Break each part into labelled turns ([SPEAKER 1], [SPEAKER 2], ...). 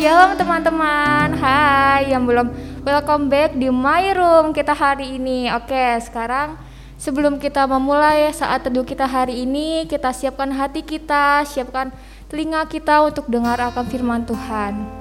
[SPEAKER 1] Shalom teman-teman. Hai yang belum welcome back di my room kita hari ini. Oke sekarang sebelum kita memulai saat teduh kita hari ini Kita siapkan hati kita, siapkan telinga kita untuk dengar akan firman Tuhan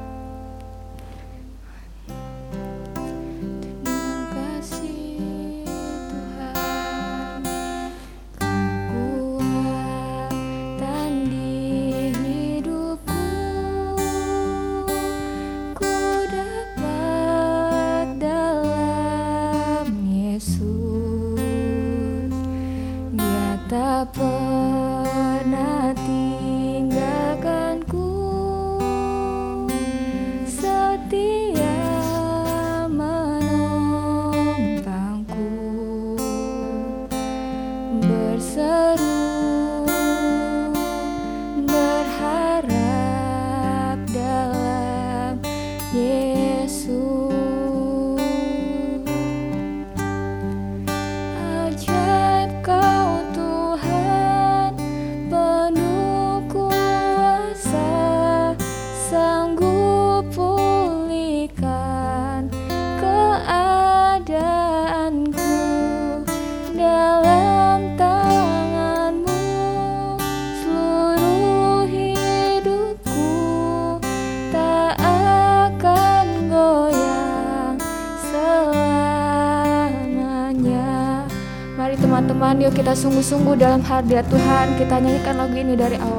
[SPEAKER 1] teman-teman yuk kita sungguh-sungguh dalam hadirat Tuhan kita nyanyikan lagu ini dari awal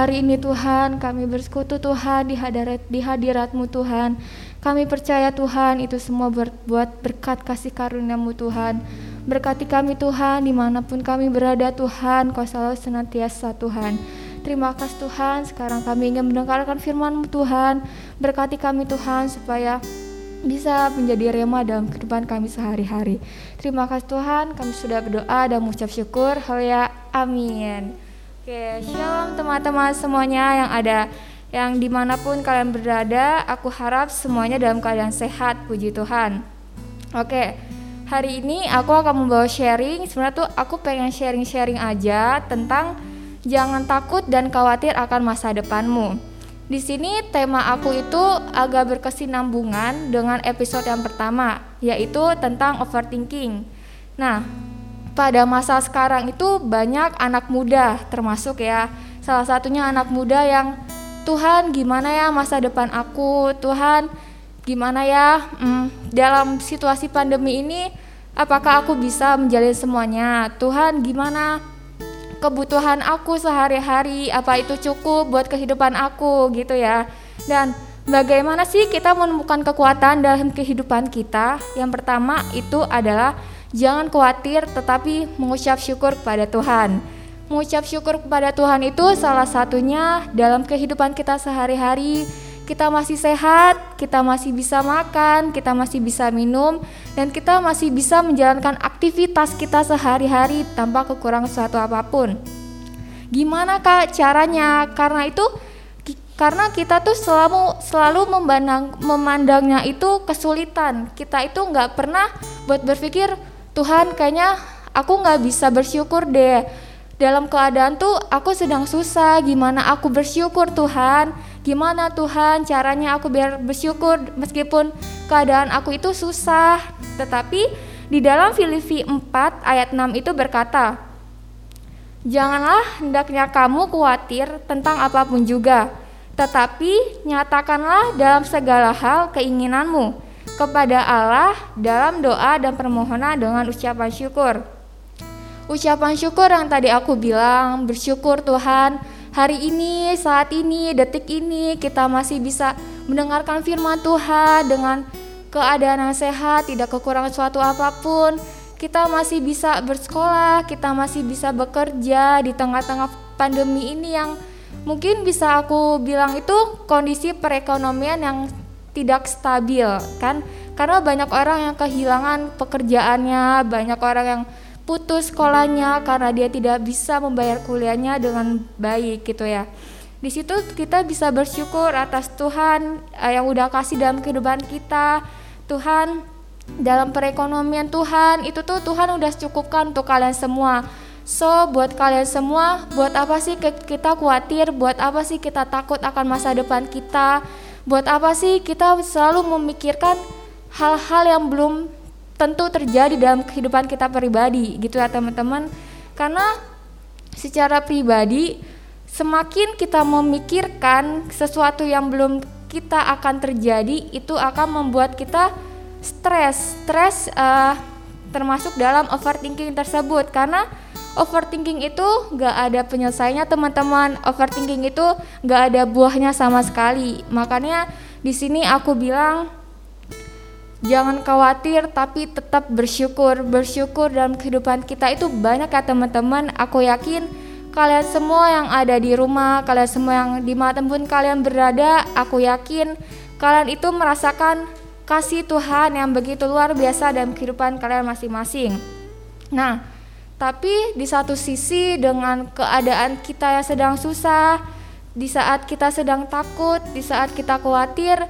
[SPEAKER 1] hari ini Tuhan, kami bersekutu Tuhan di hadirat di hadiratmu Tuhan. Kami percaya Tuhan itu semua buat berkat kasih karuniamu Tuhan. Berkati kami Tuhan di mana pun kami berada Tuhan, kau selalu senantiasa Tuhan. Terima kasih Tuhan, sekarang kami ingin mendengarkan firman-Mu Tuhan. Berkati kami Tuhan supaya bisa menjadi rema dalam kehidupan kami sehari-hari. Terima kasih Tuhan, kami sudah berdoa dan mengucap syukur. Haleluya. Amin. Oke, shalom teman-teman semuanya yang ada yang di mana pun kalian berada, aku harap semuanya dalam keadaan sehat, puji Tuhan. Oke, hari ini aku akan membawa sharing. Sebenarnya tuh aku pengen sharing-sharing aja tentang jangan takut dan khawatir akan masa depanmu. Di sini tema aku itu agak berkesinambungan dengan episode yang pertama, yaitu tentang overthinking. Nah, pada masa sekarang itu banyak anak muda termasuk ya, salah satunya anak muda yang Tuhan gimana ya masa depan aku, Tuhan gimana ya hmm, dalam situasi pandemi ini apakah aku bisa menjalin semuanya, Tuhan gimana kebutuhan aku sehari-hari? Apa itu cukup buat kehidupan aku? Gitu ya. Dan bagaimana sih kita menemukan kekuatan dalam kehidupan kita? Yang pertama itu adalah jangan khawatir tetapi mengucap syukur kepada Tuhan mengucap syukur kepada Tuhan itu salah satunya dalam kehidupan kita sehari-hari kita masih sehat, kita masih bisa makan, kita masih bisa minum, dan kita masih bisa menjalankan aktivitas kita sehari-hari tanpa kekurangan suatu apa pun. Gimana kak caranya? Karena itu karena kita tuh selalu selalu memandang memandangnya itu kesulitan. Kita itu nggak pernah buat berpikir Tuhan kayaknya aku nggak bisa bersyukur deh. Dalam keadaan tuh aku sedang susah. Gimana aku bersyukur Tuhan? Gimana Tuhan caranya aku biar bersyukur meskipun keadaan aku itu susah. Tetapi di dalam Filipi 4 ayat 6 itu berkata, Janganlah hendaknya kamu khawatir tentang apa pun juga, tetapi nyatakanlah dalam segala hal keinginanmu kepada Allah dalam doa dan permohonan dengan ucapan syukur. Ucapan syukur yang tadi aku bilang, bersyukur Tuhan, hari ini, saat ini, detik ini kita masih bisa mendengarkan firman Tuhan dengan keadaan yang sehat, tidak kekurangan suatu apa pun. Kita masih bisa bersekolah, kita masih bisa bekerja di tengah-tengah pandemi ini yang mungkin bisa aku bilang itu kondisi perekonomian yang tidak stabil kan karena banyak orang yang kehilangan pekerjaannya banyak orang yang putus sekolahnya karena dia tidak bisa membayar kuliahnya dengan baik gitu ya. Di situ kita bisa bersyukur atas Tuhan eh, yang udah kasih dalam kehidupan kita. Tuhan dalam perekonomian Tuhan itu tuh Tuhan udah cukupkan untuk kalian semua. So buat kalian semua, buat apa sih kita khawatir? Buat apa sih kita takut akan masa depan kita? Buat apa sih kita selalu memikirkan hal-hal yang belum tentu terjadi dalam kehidupan kita pribadi gitu ya teman-teman? Karena secara pribadi semakin kita memikirkan sesuatu yang belum kita akan terjadi itu akan membuat kita stres. Stres uh, termasuk dalam overthinking tersebut. Karena overthinking itu gak ada penyelesaiannya teman-teman overthinking itu gak ada buahnya sama sekali makanya di sini aku bilang Jangan khawatir tapi tetap bersyukur. Bersyukur dalam kehidupan kita itu banyak ya teman-teman. Aku yakin kalian semua yang ada di rumah, kalian semua yang di mana pun kalian berada, aku yakin kalian itu merasakan kasih Tuhan yang begitu luar biasa dalam kehidupan kalian masing-masing. Nah, tapi di satu sisi dengan keadaan kita yang sedang susah, di saat kita sedang takut, di saat kita khawatir,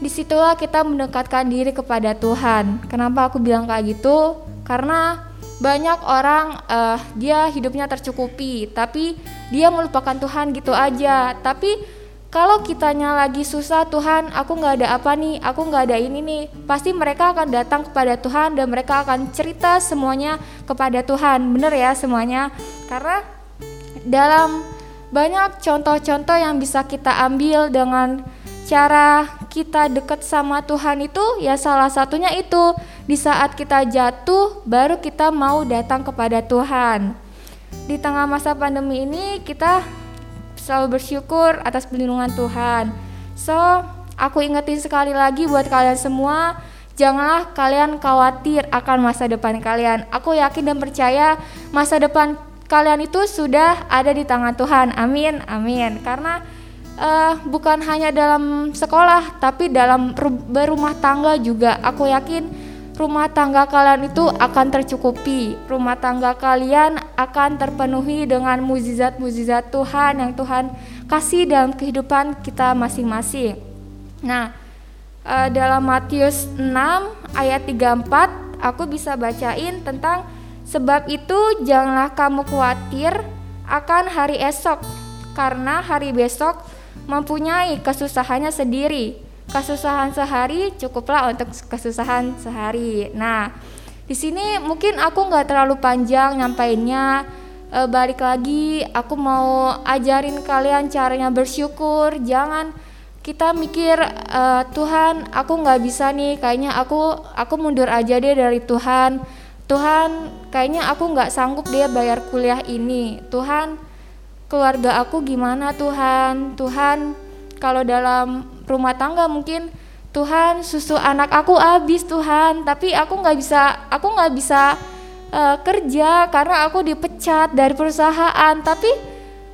[SPEAKER 1] di situlah kita mendekatkan diri kepada Tuhan. Kenapa aku bilang kayak gitu? Karena banyak orang uh, dia hidupnya tercukupi, tapi dia melupakan Tuhan gitu aja. Tapi kalau kitanya lagi susah, Tuhan, aku nggak ada apa nih, aku nggak ada ini nih, pasti mereka akan datang kepada Tuhan dan mereka akan cerita semuanya kepada Tuhan, bener ya semuanya. Karena dalam banyak contoh-contoh yang bisa kita ambil dengan cara kita dekat sama Tuhan itu ya salah satunya itu di saat kita jatuh baru kita mau datang kepada Tuhan. di tengah masa pandemi ini kita selalu bersyukur atas perlindungan Tuhan. So, aku ingetin sekali lagi buat kalian semua, janganlah kalian khawatir akan masa depan kalian. Aku yakin dan percaya masa depan kalian itu sudah ada di tangan Tuhan. Amin, amin. Karena uh, bukan hanya dalam sekolah, tapi dalam berumah tangga juga. Aku yakin rumah tangga kalian itu akan tercukupi. Rumah tangga kalian akan terpenuhi dengan mukjizat-mukjizat Tuhan yang Tuhan kasih dalam kehidupan kita masing-masing. Nah, uh, dalam Matius 6 ayat 34 aku bisa bacain tentang sebab itu janganlah kamu khawatir akan hari esok karena hari besok mempunyai kesusahannya sendiri kesusahan sehari cukuplah untuk kesusahan sehari. Nah, di sini mungkin aku nggak terlalu panjang nyampainnya. E, balik lagi, aku mau ajarin kalian caranya bersyukur. Jangan kita mikir e, Tuhan, aku nggak bisa nih. Kayaknya aku aku mundur aja deh dari Tuhan. Tuhan, kayaknya aku nggak sanggup dia bayar kuliah ini. Tuhan, keluarga aku gimana Tuhan? Tuhan, kalau dalam rumah tangga mungkin. Tuhan susu anak aku habis Tuhan. Tapi aku nggak bisa aku nggak bisa uh, kerja karena aku dipecat dari perusahaan. Tapi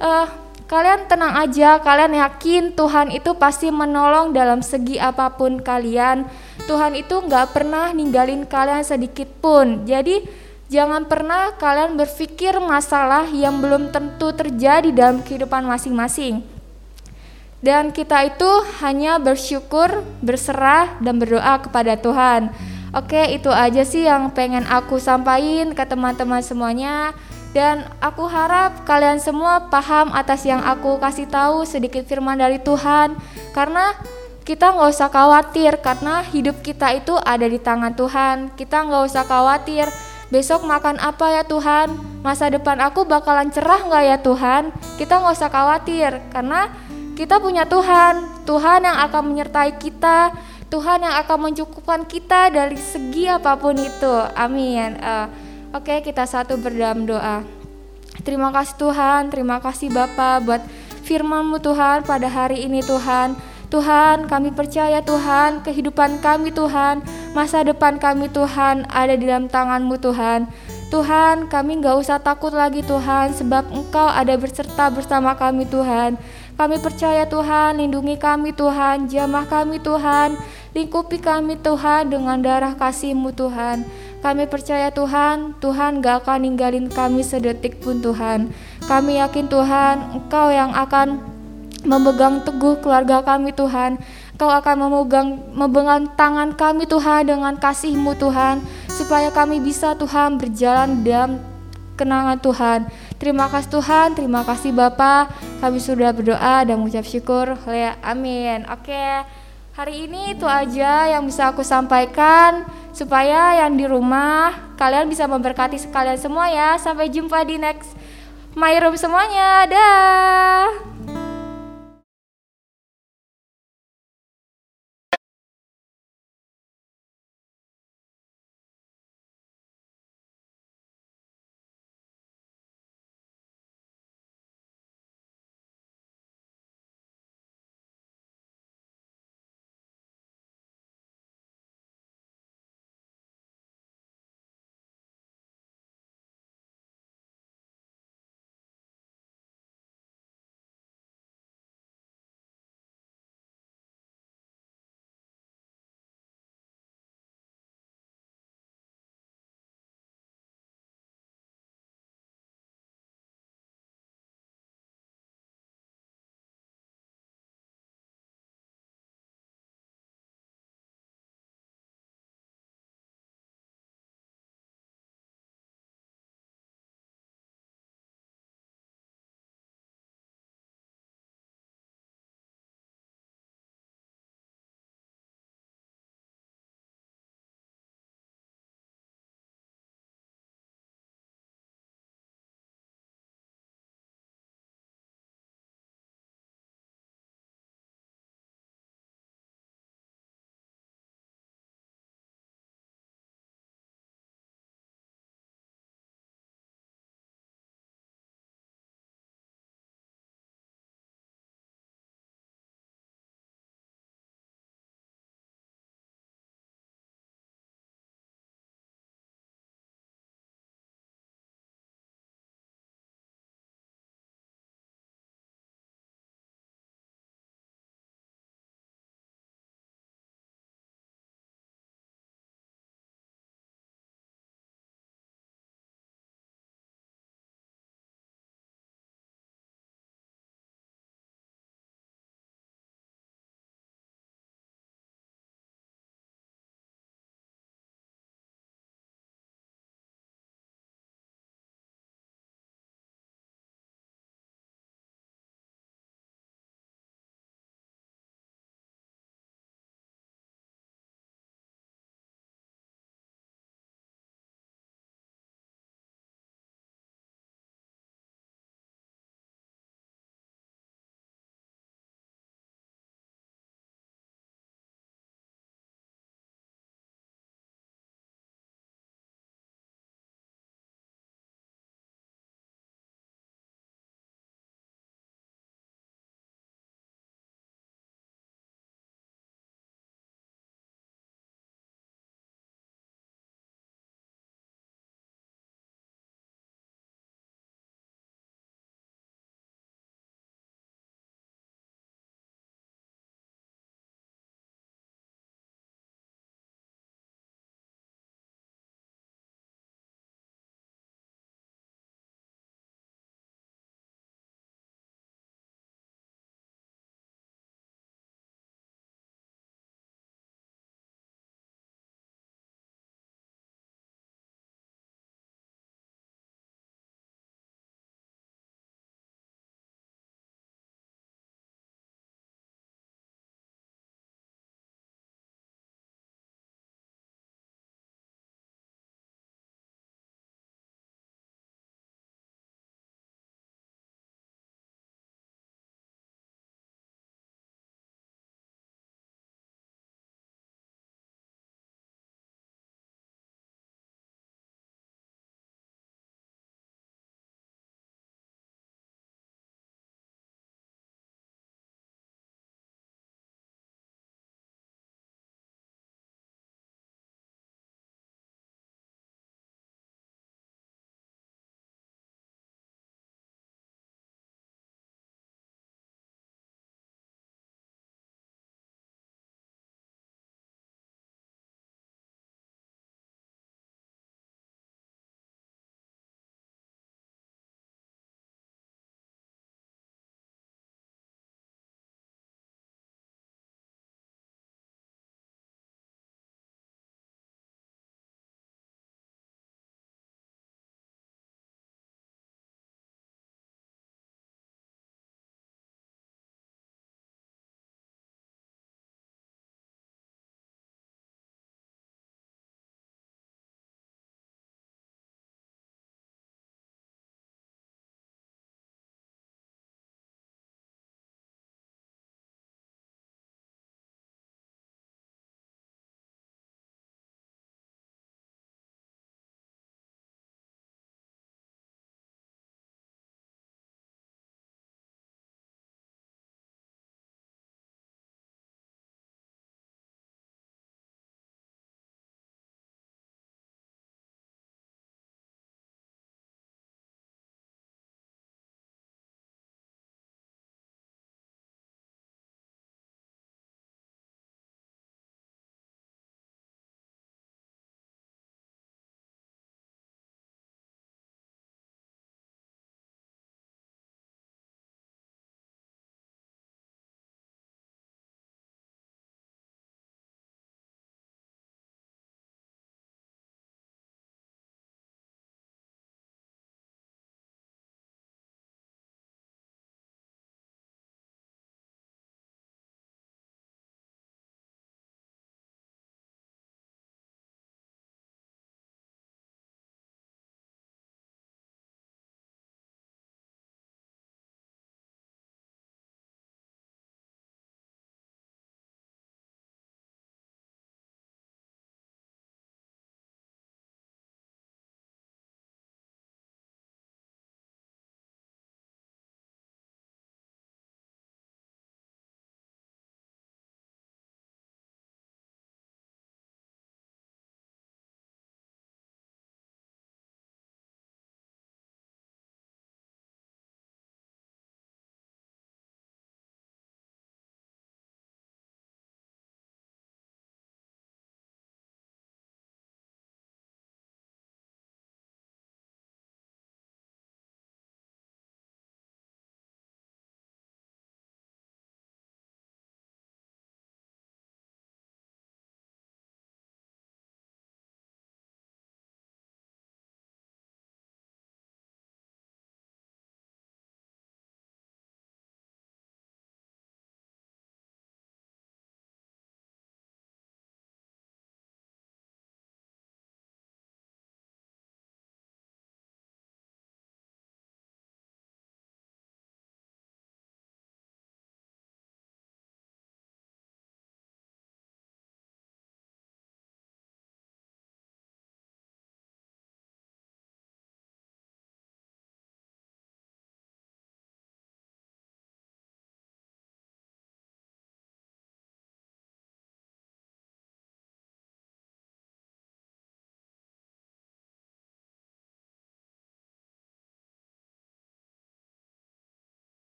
[SPEAKER 1] uh, kalian tenang aja kalian yakin Tuhan itu pasti menolong dalam segi apa pun kalian. Tuhan itu nggak pernah ninggalin kalian sedikit pun. Jadi jangan pernah kalian berpikir masalah yang belum tentu terjadi dalam kehidupan masing-masing dan kita itu hanya bersyukur, berserah, dan berdoa kepada Tuhan. Oke, itu aja sih yang pengen aku sampaikan ke teman-teman semuanya. Dan aku harap kalian semua paham atas yang aku kasih tahu sedikit firman dari Tuhan. Karena kita nggak usah khawatir karena hidup kita itu ada di tangan Tuhan. Kita nggak usah khawatir besok makan apa ya Tuhan, masa depan aku bakalan cerah nggak ya Tuhan. Kita nggak usah khawatir karena kita punya Tuhan, Tuhan yang akan menyertai kita, Tuhan yang akan mencukupkan kita dari segi apa pun itu. Amin. Uh, Oke, okay, kita satu berdalam doa. Terima kasih Tuhan, terima kasih Bapa buat firman-Mu Tuhan pada hari ini Tuhan. Tuhan, kami percaya Tuhan, kehidupan kami Tuhan, masa depan kami Tuhan ada di dalam tangan-Mu Tuhan. Tuhan, kami gak usah takut lagi Tuhan, sebab Engkau ada berserta bersama kami Tuhan. Kami percaya Tuhan, lindungi kami Tuhan, jamah kami Tuhan, lingkupi kami Tuhan dengan darah kasih-Mu Tuhan. Kami percaya Tuhan, Tuhan gak akan ninggalin kami sedetik pun Tuhan. Kami yakin Tuhan, Engkau yang akan memegang teguh keluarga kami Tuhan. Engkau akan memegang, memegang tangan kami Tuhan dengan kasih-Mu Tuhan. Supaya kami bisa Tuhan berjalan dalam kenangan Tuhan. Terima kasih Tuhan, terima kasih Bapak. Kami sudah berdoa dan mengucap syukur. Amin. Oke. Hari ini itu aja yang bisa aku sampaikan supaya yang di rumah kalian bisa memberkati sekalian semua ya. Sampai jumpa di next My Room semuanya. Dah.